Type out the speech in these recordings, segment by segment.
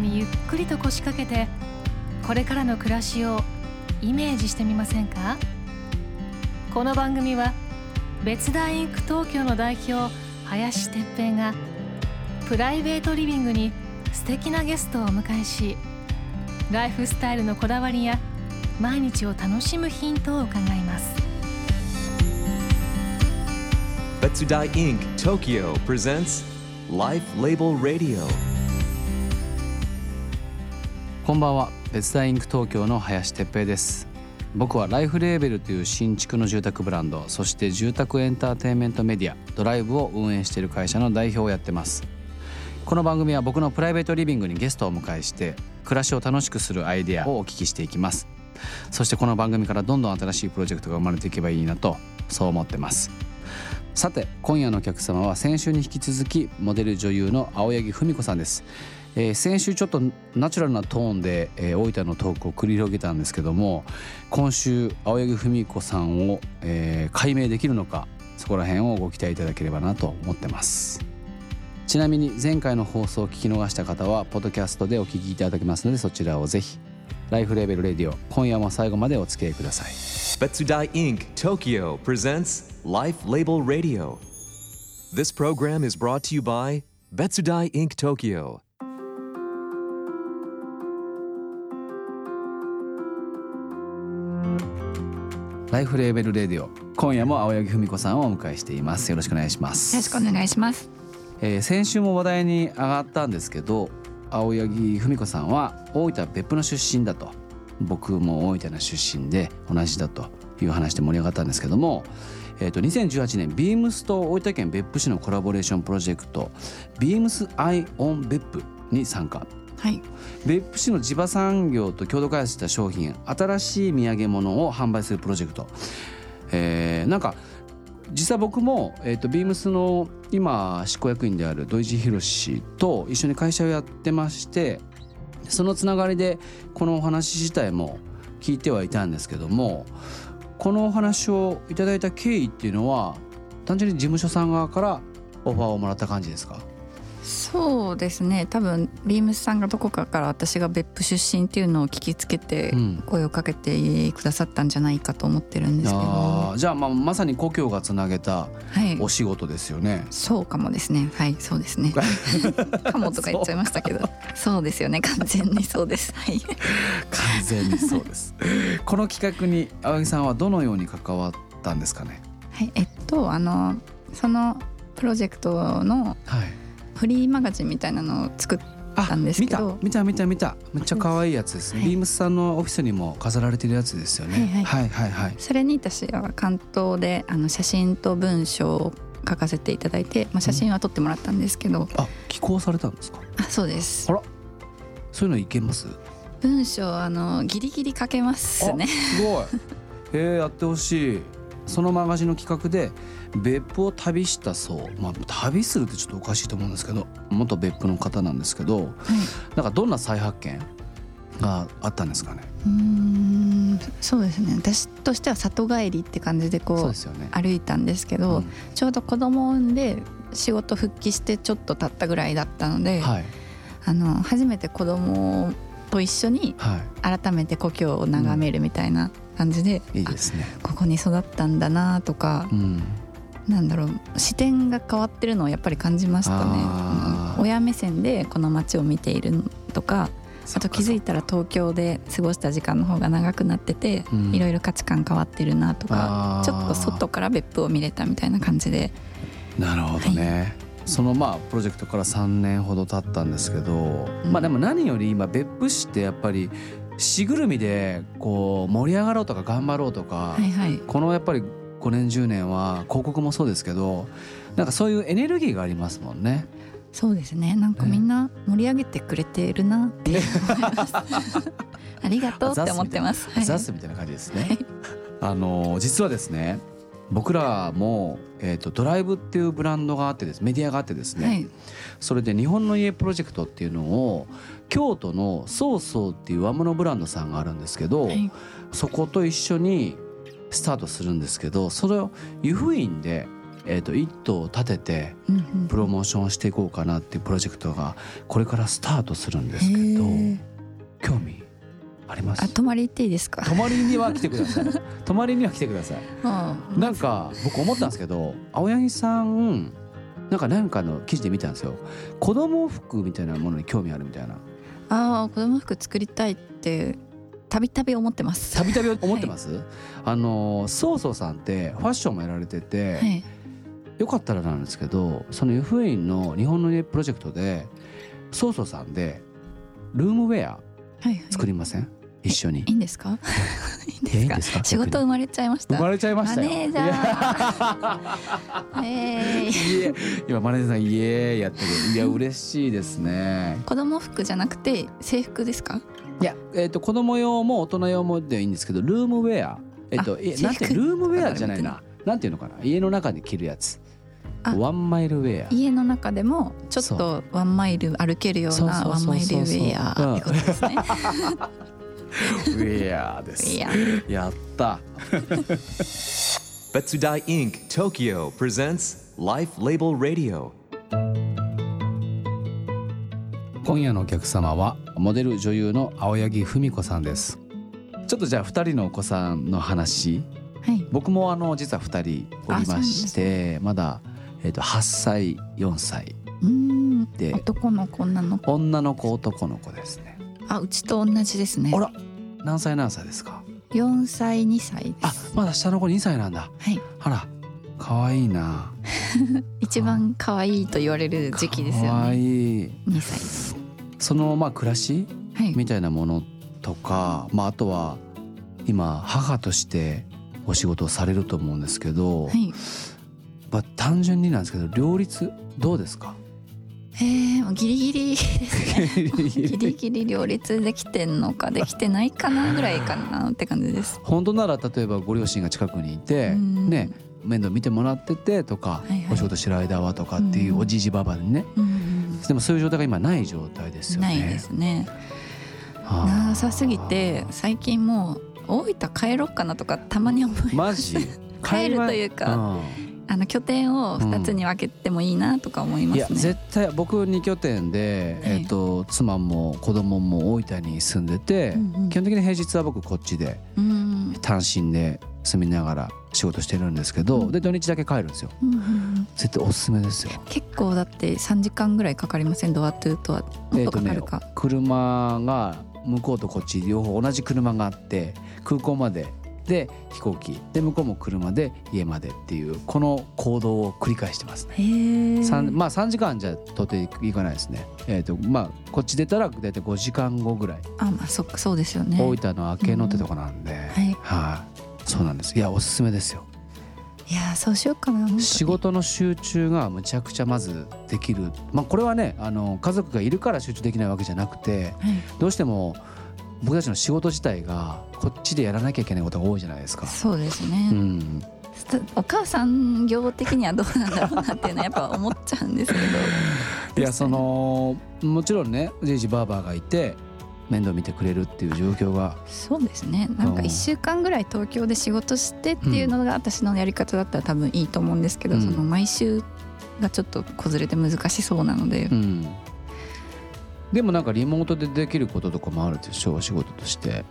ーにゆっくりと腰掛けてこれからの暮らしをイメージしてみませんか？この番組は別大インク東京の代表林哲平がプライベートリビングに素敵なゲストをお迎えしライフスタイルのこだわりや毎日を楽しむヒントを伺います。別大インク Tokyo presents Life Label Radio こんばんは。別大インク東京の林哲平です。僕はライフレーベルという新築の住宅ブランドそして住宅エンターテインメントメディアドライブを運営している会社の代表をやってます。この番組は僕のプライベートリビングにゲストをお迎えして暮らしを楽しくするアイデアをお聞きしていきます。そしてこの番組からどんどん新しいプロジェクトが生まれていけばいいなとそう思ってます。さて今夜のお客様は先週に引き続きモデル女優の青柳文子さんです。えー、先週ちょっとナチュラルなトーンで、えー、大分のトークを繰り広げたんですけども今週青柳文子さんを、えー、解明できるのかそこら辺をご期待いただければなと思ってますちなみに前回の放送を聞き逃した方はポッドキャストでお聞きいただけますのでそちらをぜひライフレベルレディオ今夜も最後までお付き合いください Betsudai Inc. Tokyo presents Life Label Radio This program is brought to you by Betsudai Inc. Tokyo ライフレーベルレディオ。今夜も青柳文子さんをお迎えしています。よろしくお願いします。よろしくお願いします。えー、先週も話題に上がったんですけど青柳文子さんは大分別府の出身だと。僕も大分の出身で同じだという話で盛り上がったんですけども、えー、と2018年ビームスと大分県別府市のコラボレーションプロジェクトビームス EYE ON 別府に参加はい、別府市の地場産業と共同開発した商品新しい土産物を販売するプロジェクト、えー、なんか実際僕も、えーと、ビームスの今執行役員である土井地博と一緒に会社をやってましてそのつながりでこのお話自体も聞いてはいたんですけどもこのお話をいただいた経緯っていうのは単純に事務所さん側からオファーをもらった感じですか？そうですね。多分ビームスさんがどこかから私が別府出身っていうのを聞きつけて声をかけてくださったんじゃないかと思ってるんですけど、うん、じゃあまあまさに故郷がつなげたお仕事ですよね、はい、そうかもですね。はいそうですね。かもとか言っちゃいましたけど。そうですよね。完全にそうです。はい。完全にそうです。この企画に青木さんはどのように関わったんですかね？はいえっとあのそのプロジェクトの、はいフリーマガジンみたいなのを作ったんですけど。見た見た見ためっちゃ可愛いやつです、はい、ビームスさんのオフィスにも飾られてるやつですよね、はい、はいはい。はいそれに私は関東であの写真と文章を書かせていただいて、まあ、写真は撮ってもらったんですけど、うん、あ寄稿されたんですか？あそうです。あら。そういうのいけます？文章あのギリギリ書けますね。すごい。えー、やってほしいそのマガジンの企画で別府を旅したそう、まあ、旅するってちょっとおかしいと思うんですけど元別府の方なんですけど、はい、なんかどんな再発見があったんですかね？うんそうですね。私としては里帰りって感じでこう、ね、歩いたんですけど、うん、ちょうど子供を産んで仕事復帰してちょっと経ったぐらいだったので、はい、あの初めて子供と一緒に改めて故郷を眺めるみたいな感じで、いいですね。ここに育ったんだなとか、うん、なんだろう視点が変わってるのをやっぱり感じましたね。親目線でこの街を見ているとかあと気づいたら東京で過ごした時間の方が長くなってて、うん、いろいろ価値観変わってるなとかちょっと外から別府を見れたみたいな感じで。なるほどね、はい。そのまあプロジェクトから3年ほど経ったんですけど、うん、まあでも何より今別府市ってやっぱりしぐるみでこう盛り上がろうとか頑張ろうとか、はいはい、このやっぱり5年10年は広告もそうですけどなんかそういうエネルギーがありますもんね。そうですねなんかみんな盛り上げてくれてるなって思います、ありがとうって思ってます。ザスみたいな感じですね。はい、あの実はですね僕らも、えーと、ドライブっていうブランドがあってですメディアがあってですね、はい、それで日本の家プロジェクトっていうのを京都のソーソーっていう和物ブランドさんがあるんですけど、はい、そこと一緒にスタートするんですけどそれを湯布院でえー、と一頭立ててプロモーションしていこうかなっていうプロジェクトがこれからスタートするんですけど興味？あります。あ泊まり行っていいですか？泊まりには来てください。泊まりには来てください。なんか僕思ったんですけど青柳さんなんか何かの記事で見たんですよ。子供服みたいなものに興味あるみたいな。ああ子供服作りたいってたびたび思ってます。たびたび思ってます、はい、あのそうそうさんってファッションもやられてて、はい、よかったらなんですけどその湯布院の日本の家プロジェクトでそうそうさんでルームウェア作りません、はいはい一緒に。いいんですか？いいんですか？仕事生まれちゃいました。生まれちゃいましたよ。マネージャーえー、今マネージャーさんイエーイやってる。いや嬉しいですね。子供服じゃなくて制服ですか？いや、えーと、子供用も大人用もでいいんですけどルームウェア。えっ、ー、とえなんてルームウェアじゃないな。なんていうのかな？家の中で着るやつ。ワンマイルウェア。家の中でもちょっとワンマイル歩けるようなワンマイルウェアってことですねウェアです。やった。Betsudai Inc. Tokyo presents Life Label Radio. 今夜のお客様はモデル女優の青柳文子さんです。ちょっとじゃあ2人のお子さんの話、はい、僕もあの実は2人おりまして、まだ、えー、と8歳4歳で男の子女の子女の子男の子ですねあうちと同じですね。あら何歳何歳ですか？4歳2歳あまだ下の子2歳なんだ。はい。あら可愛いな。一番可愛いと言われる時期ですよね。可愛い。2歳。そのまあ暮らし、はい、みたいなものとか、まあ、あとは今母としてお仕事をされると思うんですけど、はい、まあ、単純になんですけど両立どうですか？えー、ギリギリ。ですねギリギリ両立できてんのかできてないかなぐらいかなって感じです。本当なら例えばご両親が近くにいてね面倒見てもらっててとか、はいはい、お仕事してる間はとかっていうおじいじばばにね。でもそういう状態が今ない状態ですよね。ないですね。なさすぎて最近もう大分帰ろうかなとかたまに思います。マジ？帰るというか、うんあの拠点を2つに分けてもいいなとか思いますね、うん、いや絶対僕2拠点で、えーと、妻も子供も大分に住んでて、うんうん、基本的に平日は僕こっちで単身で住みながら仕事してるんですけど、うん、で土日だけ帰るんですよ、うんうん、絶対おすすめですよ。結構だって3時間ぐらいかかりません？ドアトゥーとはもっとか。かるか、ね、車が向こうとこっち両方同じ車があって空港までで飛行機で向こうも車で家までっていうこの行動を繰り返してますね。まあ3時間じゃ到底いかないですね。えっ、ー、とまあこっち出たら大体5時間後ぐらい。あまあそっかそうですよね。大分の明けのってとこなんで、うん、はい、はあ、そうなんです。いやおすすめですよ。いやそうしようかな仕事の集中がむちゃくちゃまずできる、まあ、これはねあの家族がいるから集中できないわけじゃなくて、はい、どうしても僕たちの仕事自体がこっちでやらなきゃいけないことが多いじゃないですか。そうですね、うん、お母さん業的にはどうなんだろうなっていうのはやっぱ思っちゃうんですけど。いやそのもちろんねじいじばあばがいて面倒見てくれるっていう状況が。そうですね。なんか1週間ぐらい東京で仕事してっていうのが私のやり方だったら多分いいと思うんですけど、うん、その毎週がちょっと子連れで難しそうなので、うん、でもなんかリモートでできることとかもあるでしょう仕事として。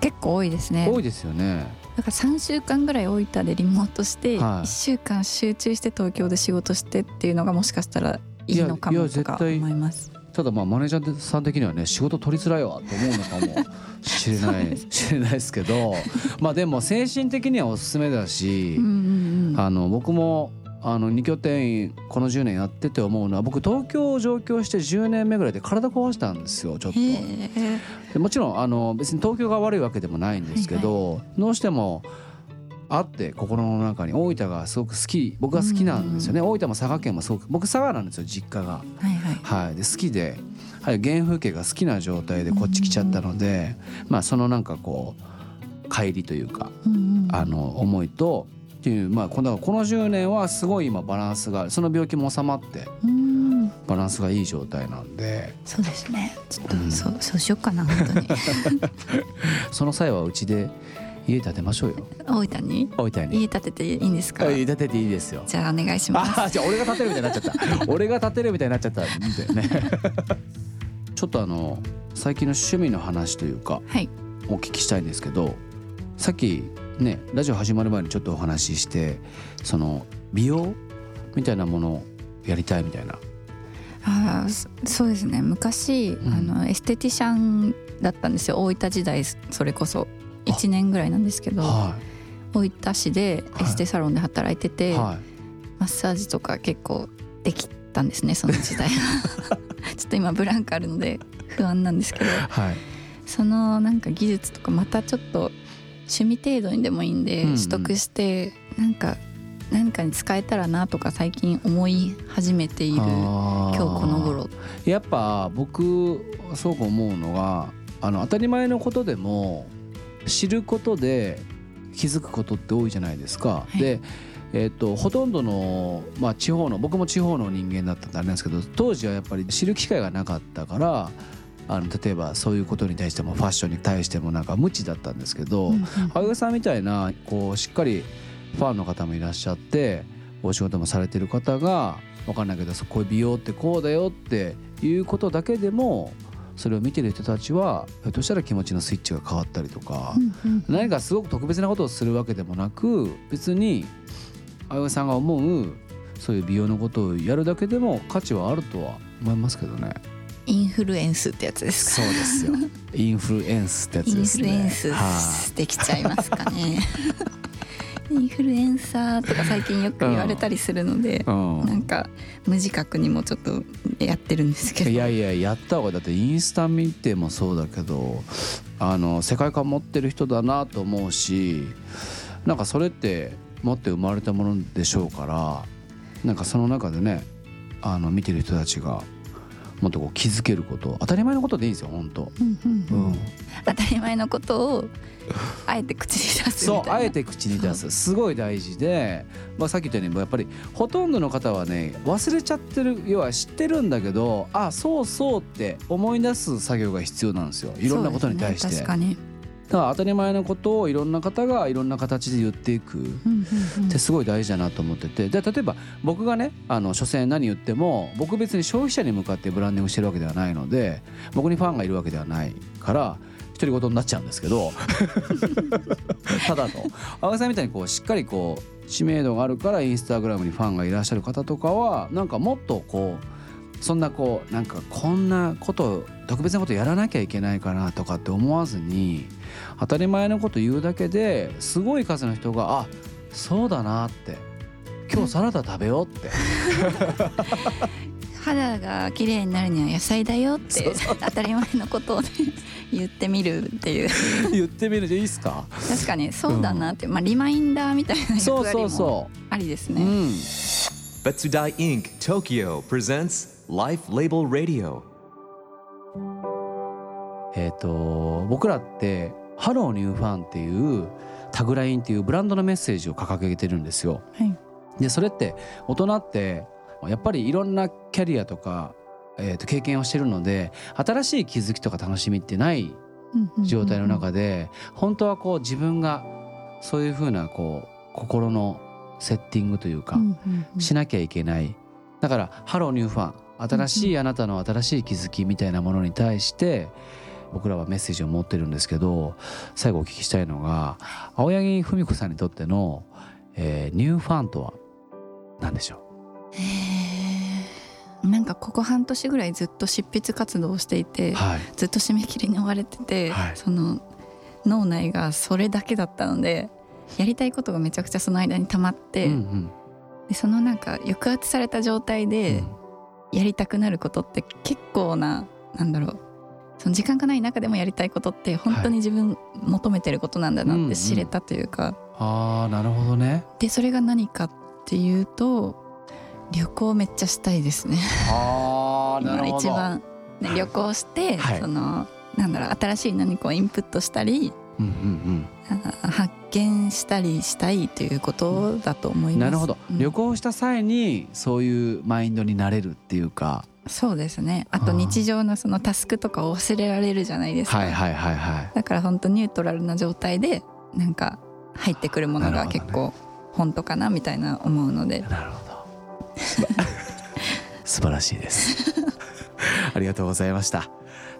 結構多いですね。多いですよね。だから3週間ぐらい大分でリモートして1週間集中して東京で仕事してっていうのがもしかしたらいいのかもとか思います。ただまあマネージャーさん的にはね仕事取りづらいわと思うのかもしれない しれないですけど。まあでも精神的にはおすすめだし、あの僕もあの2拠点この10年やってて思うのは僕東京を上京して10年目ぐらいで体壊したんですよちょっと。でもちろんあの別に東京が悪いわけでもないんですけど、どうしてもあって心の中に大分がすごく好き僕が好きなんですよね。大分も佐賀県もすごく僕佐賀なんですよ実家が。はいはい。はい、で好きで、はい、原風景が好きな状態でこっち来ちゃったので、まあそのなんかこう帰りというか、あの思いとっていうまあこのこの10年はすごい今バランスがその病気も収まってバランスがいい状態なんで。そうですね。ちょっと、うん、そうそうしようかな本当に。その際はうちで家建てましょうよ。大分に？大分に。家建てていいんですか？家建てていいですよ。じゃあお願いします。あじゃあ俺が建てるみたいになっちゃった。俺が建てるみたいになっちゃったんだよね。ちょっとあの最近の趣味の話というかはい。お聞きしたいんですけどさっきねラジオ始まる前にちょっとお話ししてその美容みたいなものをやりたいみたいな。ああそそうですね。昔、ん。あのエステティシャンだったんですよ。大分時代それこそ。1年ぐらいなんですけどは大分市でエステサロンで働いていて、はマッサージとか結構できたんですねその時代。ちょっと今ブランクあるので不安なんですけど。いはい。そのなんか技術とかまたちょっと趣味程度にでもいいんで取得してなんか何かに使えたらなとか最近思い始めている今今日この頃。やっぱ僕すごく思うのがあの当たり前のことでも知ることで気づくことって多いじゃないですか。はい。でえー、とほとんどの、まあ、地方の僕も地方の人間だったんであれなんですけど当時はやっぱり知る機会がなかったからあの例えばそういうことに対してもファッションに対してもなんか無知だったんですけど、うんうんさんみたいなこうしっかりファンの方もいらっしゃってお仕事もされてる方が分かんないけどそこういう美容ってこうだよっていうことだけでもそれを見てる人たちはひょっとしたら気持ちのスイッチが変わったりとか、うんうん何かすごく特別なことをするわけでもなく別に羽生さんが思うそういう美容のことをやるだけでも価値はあるとは思いますけどね。インフルエンスってやつですか？そうですよ。インフルエンスってやつインですね。フルエンスはいできちゃいますかね。インフルエンサーとか最近よく言われたりするので、うん。なんか無自覚にもちょっとやってるんですけど。いやいややった方がだってインスタ見てもそうだけどあの世界観持ってる人だなと思うしなんかそれって持って生まれたものでしょうからなんかその中でねあの見てる人たちがもっとこう気づけること当たり前のことでいいんですよ本当。当たり前のことをあえて口に出すそうあえて口に出す。すごい大事で、まあ、さっき言ったようにやっぱりほとんどの方はね忘れちゃってる要は知ってるんだけどあそうそうって思い出す作業が必要なんですよ。いろんなことに対して。ね確かに、だから当たり前のことをいろんな方がいろんな形で言っていく。ってすごい大事だなと思ってて。で例えば僕がねあの所詮何言っても僕別に消費者に向かってブランディングしてるわけではないので僕にファンがいるわけではないから独り言になっちゃうんですけど。ただの。青木さんみたいにこうしっかりこう知名度があるからインスタグラムにファンがいらっしゃる方とかはなんかもっとこうそんなこうなんかこんなこと特別なことやらなきゃいけないかなとかって思わずに当たり前のこと言うだけですごい数の人があそうだなって。今日サラダ食べようって。肌が綺麗になるには野菜だよってそうそ当たり前のことをね言ってみるっていう。言ってみるでいいっすか？確かにそうだなって、まあリマインダーみたいなそうそう役割もそありですう、うね。ん Betsudai Inc. Tokyo presents Life Label Radio. えっ、と僕らって「HELLO NEW FUN」っていうタグラインっていうブランドのメッセージを掲げてるんですよ。はい。でそれって大人ってやっぱりいろんなキャリアとか、えーと経験をしてるので新しい気づきとか楽しみってない状態の中で本当はこう自分がそういうふうなこう心のセッティングというかしなきゃいけない。だから「HELLO NEW FUN」新しいあなたの新しい気づきみたいなものに対して僕らはメッセージを持ってるんですけど最後お聞きしたいのが青柳文子さんにとっての、えーニューファンとは何でしょへーなんかここ半年ぐらいずっと執筆活動をしていて、うはい。ずっと締め切りに追われてて、はい。その脳内がそれだけだったのでやりたいことがめちゃくちゃその間に溜まって、うんうん。でそのなんか抑圧された状態でやりたくなることって結構ななんだろうその時間がない中でもやりたいことって本当に自分求めてることなんだなって知れたというか、ああなるほどね。でそれが何かっていうと旅行めっちゃしたいですね。ああなるほど。今一番、ね、旅行して、はい。そのなんだろう新しい何かをインプットしたりうんうんあ発見したりしたいということだと思います。うんなるほど、うん。旅行した際にそういうマインドになれるっていうかそうですね。あと日常のそのタスクとかを忘れられるじゃないですか、はいはいはいはい。だから本当ニュートラルな状態でなんか入ってくるものが結構本当かなみたいな思うので。なるほど。素晴らしいです。ありがとうございました、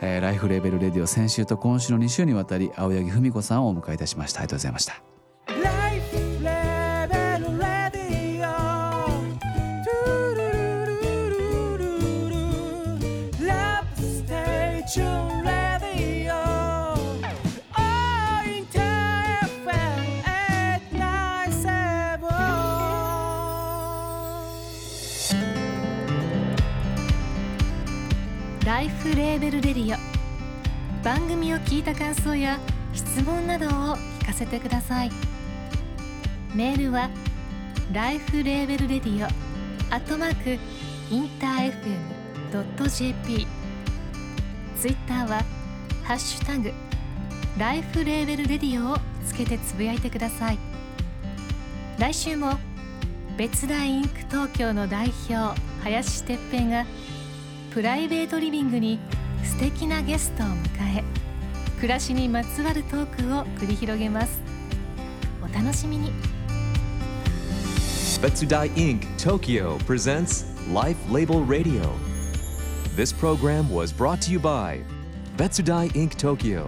えーライフレーベルレディオ先週と今週の2週にわたり青柳文子さんをお迎えいたしました。ありがとうございましたLIFE LABEL RADIO 番組を聞いた感想や質問などを聞かせてください。メールは LIFE LABEL RADIO アットマーク InterFM.jp ツイッターはハッシュタグ LIFE LABEL RADIO をつけてつぶやいてください。来週も別大 Inc. 東京の代表林哲平がプライベートリビングに素敵なゲストを迎え暮らしにまつわるトークを繰り広げますお楽しみに Betsudai Inc. Tokyo presents Life Label Radio. This program was brought to you by Betsudai Inc. Tokyo